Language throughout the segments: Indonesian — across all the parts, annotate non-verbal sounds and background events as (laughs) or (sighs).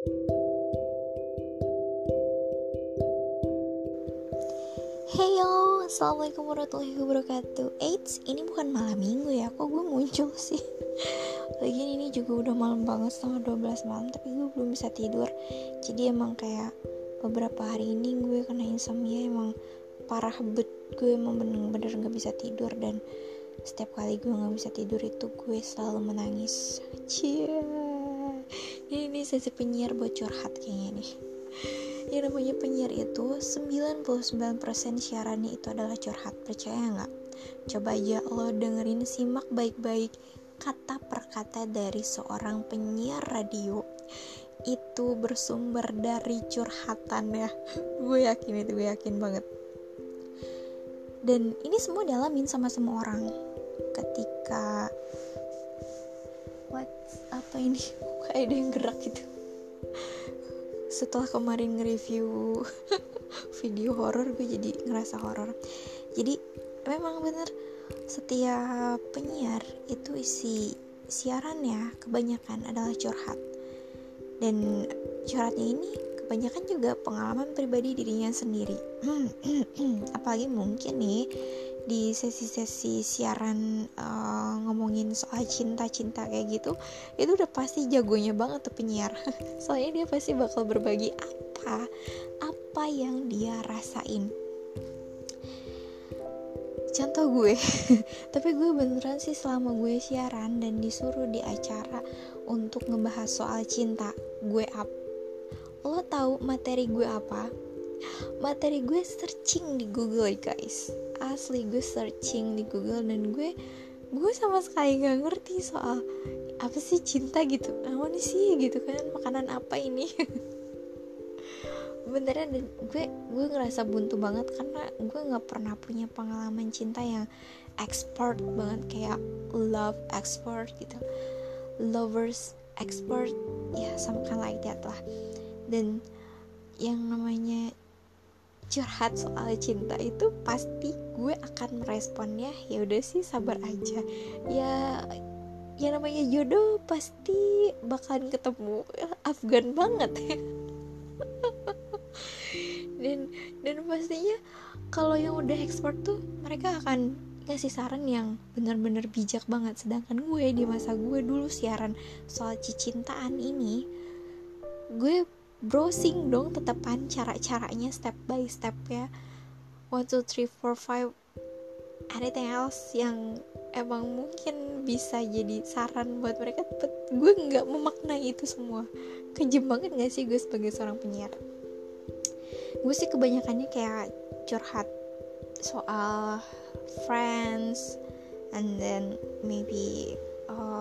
Hey yo, Assalamualaikum warahmatullahi wabarakatuh. Eits, ini bukan malam minggu ya. Kok gue muncul sih? (laughs) Lagian ini juga udah malam banget Setengah 12 malam Tapi gue belum bisa tidur. Jadi emang kayak Beberapa hari ini gue kena insomnia Emang parah bet. Gue emang bener-bener gak bisa tidur Dan setiap kali gue gak bisa tidur itu Gue selalu menangis. Cia Ini, ini sesi penyiar buat curhat kayaknya nih. Yang namanya penyiar itu 99% siarannya itu adalah curhat. Percaya nggak? Coba aja lo dengerin simak baik-baik kata per kata dari seorang penyiar radio. Itu bersumber dari curhatan ya. (laughs) Gue yakin itu gue yakin banget. Dan ini semua dialamin sama semua orang. Ketika what? Apa ini kayak ada yang gerak gitu. Setelah kemarin nge-review (laughs) video horor gue jadi ngerasa horor jadi memang bener setiap penyiar itu isi siarannya kebanyakan adalah curhat. Dan curhatnya ini kebanyakan juga pengalaman pribadi dirinya sendiri. (clears throat) Apalagi mungkin nih di sesi-sesi siaran uh, ngomongin soal cinta-cinta kayak gitu itu udah pasti jagonya banget tuh penyiar. (laughs) Soalnya dia pasti bakal berbagi apa apa yang dia rasain. Contoh gue (laughs) tapi gue beneran sih selama gue siaran dan disuruh di acara untuk ngebahas soal cinta gue up lo tahu materi gue apa materi gue searching di Google guys. Asli gue searching di Google dan gue gue sama sekali gak ngerti soal apa sih cinta gitu. Apa sih gitu kan? Makanan apa ini? (laughs) Beneran dan gue gue ngerasa buntu banget karena gue nggak pernah punya pengalaman cinta yang expert banget kayak love expert gitu. Lovers expert ya sama kan like that lah. Dan yang namanya curhat soal cinta itu pasti gue akan meresponnya ya udah sih sabar aja. Ya ya namanya jodoh pasti bakalan ketemu Afgan banget. Ya (laughs) dan dan pastinya kalau yang udah ekspor tuh mereka akan ngasih saran yang benar-benar bijak banget. Sedangkan gue di masa gue dulu siaran soal cicintaan ini gue browsing dong tetepan cara-caranya step by step ya. One two three four five. Anything else yang emang mungkin bisa jadi saran buat mereka? But gue nggak memaknai itu semua. Kejem banget gak sih gue sebagai seorang penyiar? Gue sih kebanyakannya kayak curhat soal friends and then maybe uh,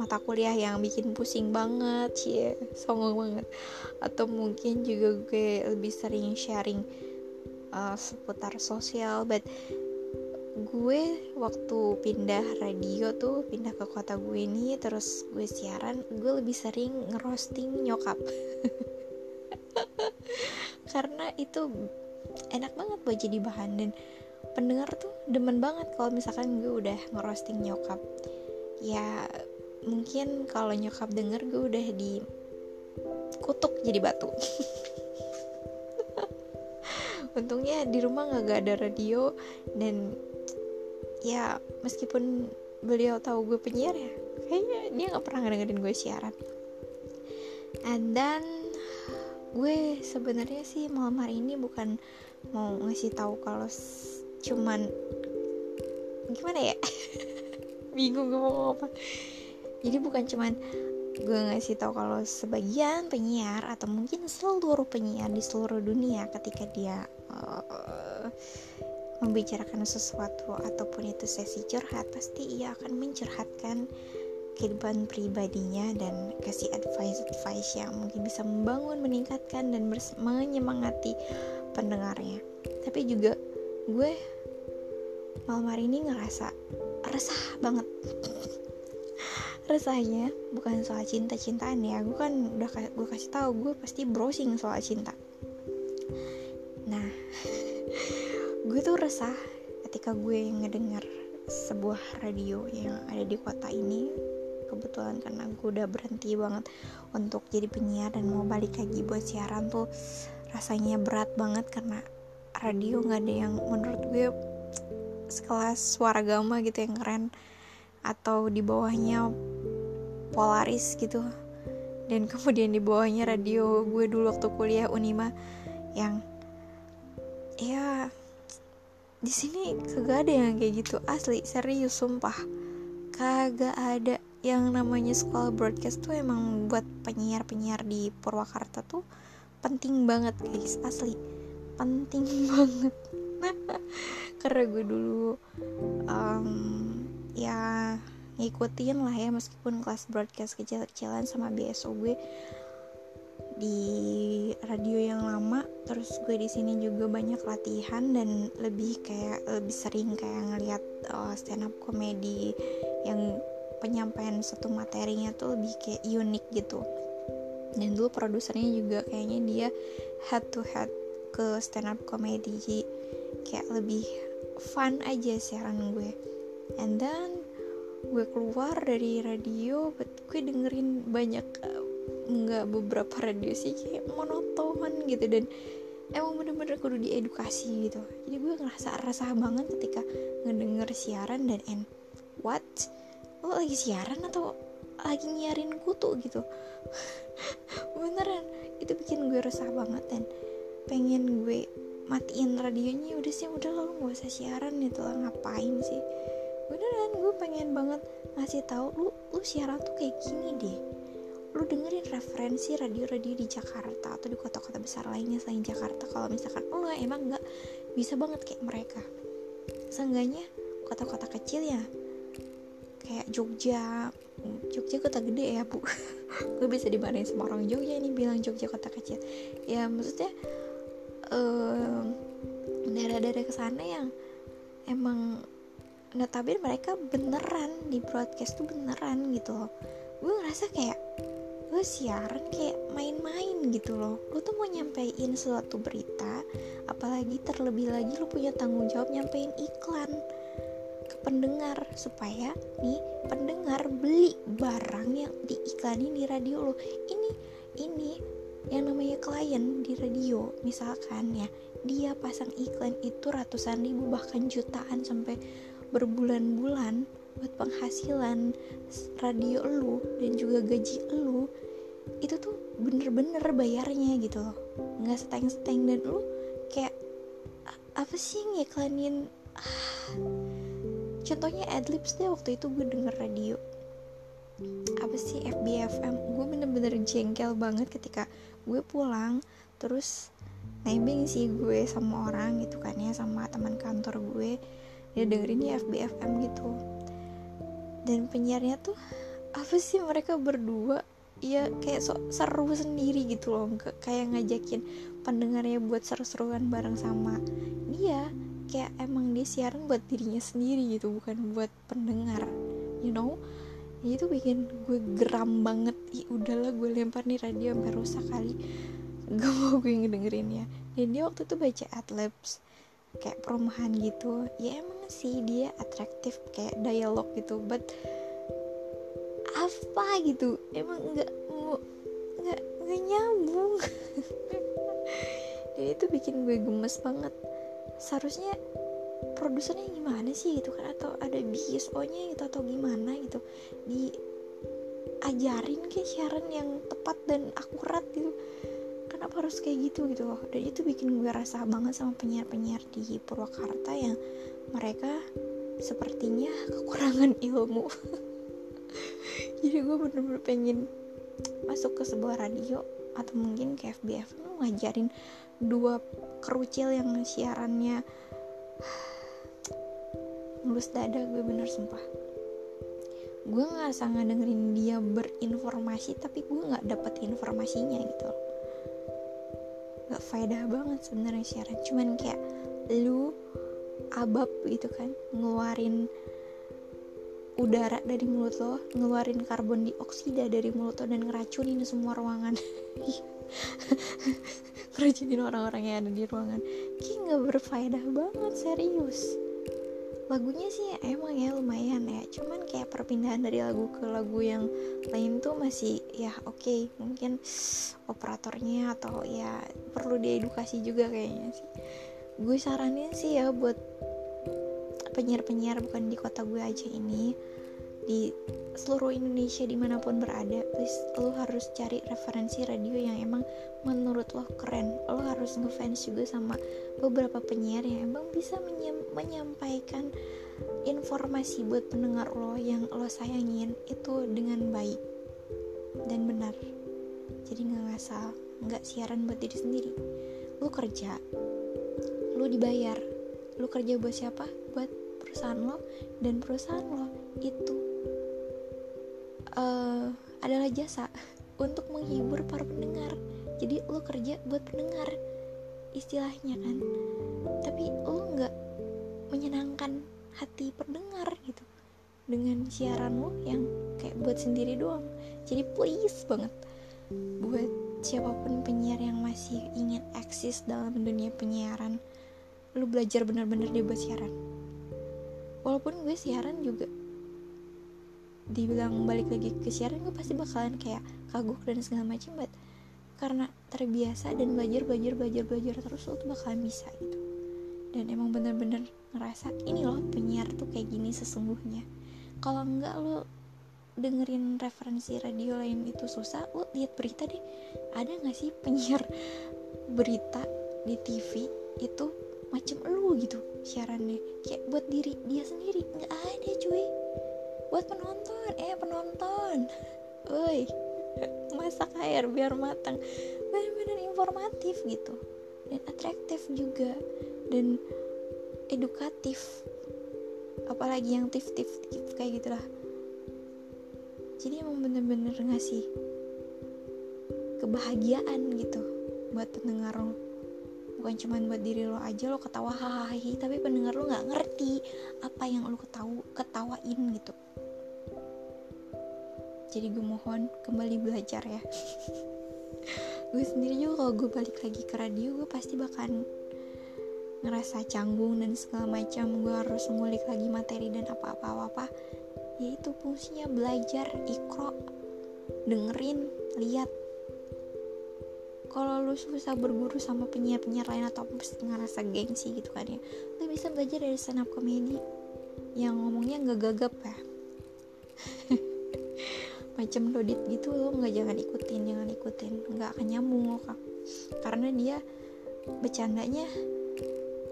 mata kuliah yang bikin pusing banget sih yeah, songong banget. Atau mungkin juga gue lebih sering sharing uh, seputar sosial but gue waktu pindah radio tuh pindah ke kota gue ini terus gue siaran gue lebih sering ngerosting nyokap. (laughs) Karena itu enak banget buat jadi bahan dan pendengar tuh demen banget kalau misalkan gue udah ngerosting nyokap. Ya mungkin kalau nyokap denger gue udah di kutuk jadi batu. (laughs) Untungnya di rumah nggak ada radio dan ya meskipun beliau tahu gue penyiar ya kayaknya dia nggak pernah dengerin gue siaran. And then gue sebenarnya sih malam hari ini bukan mau ngasih tahu kalau cuman gimana ya? (laughs) Bingung gue mau ngomong apa jadi bukan cuman gue ngasih tahu kalau sebagian penyiar atau mungkin seluruh penyiar di seluruh dunia ketika dia uh, membicarakan sesuatu ataupun itu sesi curhat pasti ia akan mencurhatkan kehidupan pribadinya dan kasih advice-advice yang mungkin bisa membangun, meningkatkan dan menyemangati pendengarnya. Tapi juga gue malam hari ini ngerasa resah banget resahnya bukan soal cinta-cintaan ya. Gue kan udah gue kasih tahu gue pasti browsing soal cinta. Nah (laughs) gue tuh resah ketika gue ngedengar sebuah radio yang ada di kota ini. Kebetulan karena gue udah berhenti banget untuk jadi penyiar dan mau balik lagi buat siaran tuh rasanya berat banget karena radio nggak ada yang menurut gue sekelas suara gama gitu yang keren. Atau di bawahnya Polaris gitu. Dan kemudian di bawahnya radio gue dulu waktu kuliah Unima yang ya di sini kagak ada yang kayak gitu. Asli serius sumpah. Kagak ada. Yang namanya sekolah broadcast tuh emang buat penyiar-penyiar di Purwakarta tuh penting banget guys. Asli penting (laughs) banget. (laughs) Karena gue dulu um, ya ngikutin lah ya meskipun kelas broadcast kecil-kecilan sama BSO gue di radio yang lama terus gue di sini juga banyak latihan dan lebih kayak lebih sering kayak ngelihat uh, stand up komedi yang penyampaian satu materinya tuh lebih kayak unik gitu. Dan dulu produsernya juga kayaknya dia head to head ke stand up comedy jadi kayak lebih fun aja siaran gue. And then gue keluar dari radio gue dengerin banyak nggak beberapa radio sih kayak monoton gitu. Dan emang bener-bener kudu diedukasi gitu. Jadi gue ngerasa resah banget ketika ngedenger siaran dan and what? Lo lagi siaran atau lagi nyiarin kutu gitu? (laughs) Beneran itu bikin gue resah banget dan pengen gue matiin radionya. Udah sih udah lo nggak usah siaran gitu lah ngapain sih beneran gue pengen banget ngasih tahu lu lu siaran tuh kayak gini deh. Lu dengerin referensi radio-radio di Jakarta atau di kota-kota besar lainnya selain Jakarta. Kalau misalkan lu emang nggak bisa banget kayak mereka. Seenggaknya kota-kota kecil ya kayak Jogja. Jogja kota gede ya bu. (laughs) Gue bisa dimarahin sama orang Jogja ini bilang Jogja kota kecil. Ya maksudnya um, daerah-daerah ke sana yang emang notabene mereka beneran di broadcast tuh beneran gitu loh. Gue ngerasa kayak gue siaran kayak main-main gitu loh. Lo tuh mau nyampein suatu berita apalagi terlebih lagi lo punya tanggung jawab nyampein iklan ke pendengar supaya nih pendengar beli barang yang diiklanin di radio lo ini ini yang namanya klien di radio misalkan ya dia pasang iklan itu ratusan ribu bahkan jutaan sampai berbulan-bulan buat penghasilan radio lu dan juga gaji lu itu tuh bener-bener bayarnya gitu loh. Nggak seteng-seteng dan lu kayak apa sih ngiklanin? (sighs) Contohnya adlibs deh waktu itu gue denger radio. Apa sih FBFM gue bener-bener jengkel banget ketika gue pulang terus nebeng sih gue sama orang gitu kan ya sama teman kantor gue dia ya FBFM gitu. Dan penyiarnya tuh apa sih mereka berdua? Ya kayak so, seru sendiri gitu loh. Kayak ngajakin pendengarnya buat seru-seruan bareng sama dia. Kayak emang dia siaran buat dirinya sendiri gitu bukan buat pendengar. You know? Ya itu bikin gue geram banget. Ih udahlah gue lempar nih radio sampai rusak kali. Gak mau gue ngedengerin ya. Dan dia waktu itu baca adlibs kayak perumahan gitu ya emang sih dia atraktif kayak dialog gitu but apa gitu emang nggak nggak nggak nyambung. (laughs) Dan itu bikin gue gemes banget. Seharusnya produsernya gimana sih gitu kan? Atau ada BSO nya gitu atau gimana gitu? Diajarin kayak siaran yang tepat dan akurat gitu kenapa harus kayak gitu gitu loh. Dan itu bikin gue rasa banget sama penyiar-penyiar di Purwakarta yang mereka sepertinya kekurangan ilmu. (laughs) Jadi gue bener-bener pengen masuk ke sebuah radio atau mungkin ke FBF ngajarin dua kerucil yang siarannya (sighs) mulus dada gue bener sumpah. Gue nggak sangat dengerin dia berinformasi tapi gue nggak dapet informasinya gitu. loh gak faedah banget sebenarnya siaran. Cuman kayak lu abab gitu kan ngeluarin udara dari mulut lo ngeluarin karbon dioksida dari mulut lo dan ngeracunin semua ruangan. (laughs) Ngeracunin orang-orang yang ada di ruangan. Kayak nggak berfaedah banget serius lagunya sih emang ya lumayan ya cuman kayak perpindahan dari lagu ke lagu yang lain tuh masih ya oke okay, mungkin operatornya atau ya perlu diedukasi juga kayaknya sih. Gue saranin sih ya buat penyiar-penyiar bukan di kota gue aja ini di seluruh Indonesia di mana pun berada please lo harus cari referensi radio yang emang menurut lo keren. Lo harus ngefans juga sama beberapa penyiar yang emang bisa menyampaikan informasi buat pendengar lo yang lo sayangin itu dengan baik dan benar. Jadi nggak ngasal nggak siaran buat diri sendiri. Lo kerja lo dibayar. Lo kerja buat siapa? Buat perusahaan lo. Dan perusahaan lo itu uh, adalah jasa untuk menghibur para pendengar. Jadi lo kerja buat pendengar istilahnya kan. Tapi lo nggak menyenangkan hati pendengar gitu dengan siaran lo yang kayak buat sendiri doang. Jadi please banget buat siapa pun penyiar yang masih ingin eksis dalam dunia penyiaran lu belajar bener-bener deh buat siaran. Walaupun gue siaran juga dibilang balik lagi ke siaran gue pasti bakalan kayak kagok dan segala macam but karena terbiasa dan belajar belajar belajar belajar terus lo tuh bakalan bisa gitu. Dan emang bener-bener ngerasa ini loh penyiar tuh kayak gini sesungguhnya. Kalau enggak lo dengerin referensi radio lain itu susah lo lihat berita deh. Ada nggak sih penyiar berita di TV itu macam lu gitu siarannya? Kayak buat diri dia sendiri. Nggak ada cuy buat penonton eh penonton. Woi (laughs) masak air biar matang. Benar-benar informatif gitu. Dan atraktif juga. Dan edukatif. Apalagi yang tif-tif kayak gitulah. Jadi emang bener-bener ngasih kebahagiaan gitu buat pendengar bukan cuma buat diri lo aja lo ketawa hahaha tapi pendengar lo nggak ngerti apa yang lo ketawa ketawain gitu. Jadi gue mohon kembali belajar ya. (laughs) Gue sendiri juga kalau gue balik lagi ke radio gue pasti bakalan ngerasa canggung dan segala macam. Gue harus ngulik lagi materi dan apa-apa apa yaitu fungsinya belajar ikro dengerin lihat kalau lu susah berguru sama penyiar-penyiar lain atau ngerasa gengsi gitu kan ya. Lu bisa belajar dari stand up comedy yang ngomongnya nggak gagap ya. (laughs) Macam dodit gitu lo nggak jangan ikutin jangan ikutin. Nggak akan nyambung lo kak. Karena dia bercandanya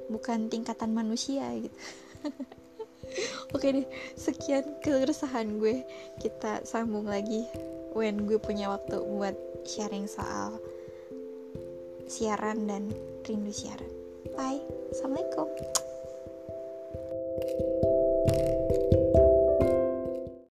bukan tingkatan manusia gitu. (laughs) Oke deh sekian keresahan gue. Kita sambung lagi when gue punya waktu buat sharing soal siaran dan rindu siaran. Bye. Assalamualaikum